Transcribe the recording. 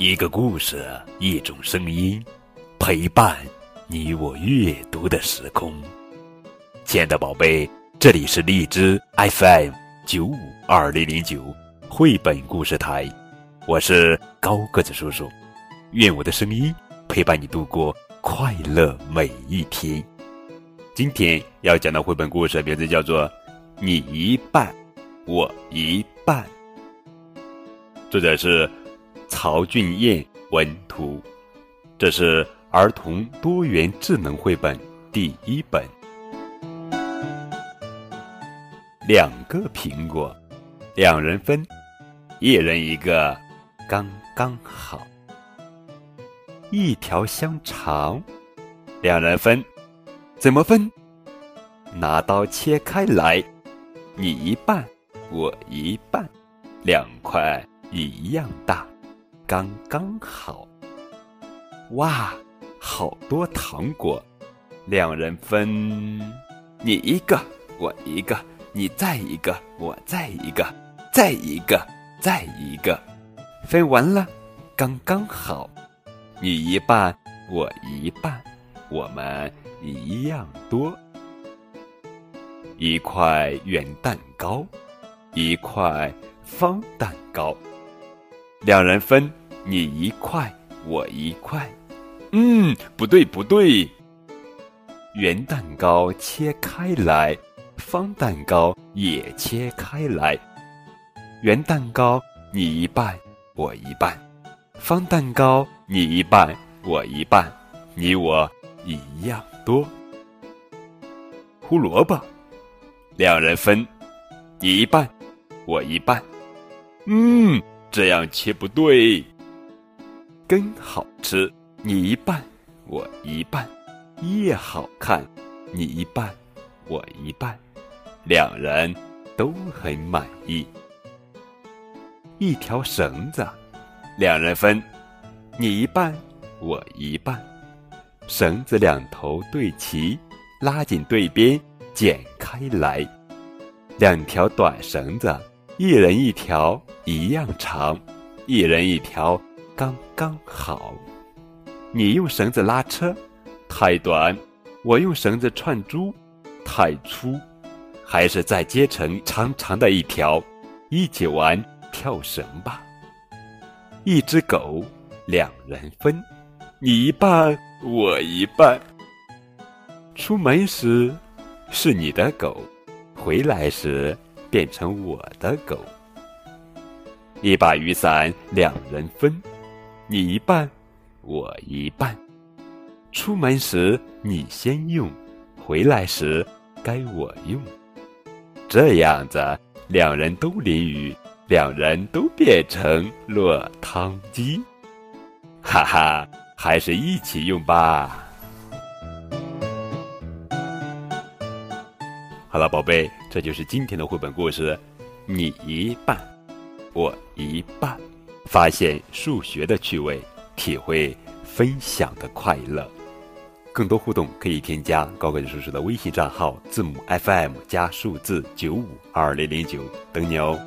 一个故事，一种声音，陪伴你我阅读的时空。亲爱的宝贝，这里是荔枝 FM 九五二零零九绘本故事台，我是高个子叔叔。愿我的声音陪伴你度过快乐每一天。今天要讲的绘本故事名字叫做《你一半，我一半》，作者是曹俊彦文图，这是儿童多元智能绘本第一本。两个苹果，两人分，一人一个，刚刚好。一条香肠，两人分，怎么分？拿刀切开来，你一半，我一半，两块一样大，刚刚好。哇，好多糖果，两人分，你一个，我一个，你再一个，我再一个，再一个，再一个，分完了，刚刚好。你一半，我一半，我们一样多。一块圆蛋糕，一块方蛋糕，两人分，你一块，我一块。嗯，不对不对，圆蛋糕切开来，方蛋糕也切开来。圆蛋糕你一半，我一半。方蛋糕，你一半，我一半，你我一样多。胡萝卜，两人分，你一半，我一半。嗯，这样切不对。根好吃，你一半，我一半。叶好看，你一半，我一半，两人都很满意。一条绳子。两人分，你一半，我一半。绳子两头对齐，拉紧对边，剪开来。两条短绳子，一人一条，一样长，一人一条，刚刚好。你用绳子拉车，太短；我用绳子串珠，太粗。还是再接成长长的一条，一起玩跳绳吧。一只狗，两人分，你一半，我一半。出门时是你的狗，回来时变成我的狗。一把雨伞，两人分，你一半，我一半。出门时你先用，回来时该我用。这样子，两人都淋雨。两人都变成落汤鸡，哈哈，还是一起用吧。好了，宝贝，这就是今天的绘本故事。你一半，我一半，发现数学的趣味，体会分享的快乐。更多互动可以添加高个子叔叔的微信账号，字母 FM 加数字九五二零零九，等你哦。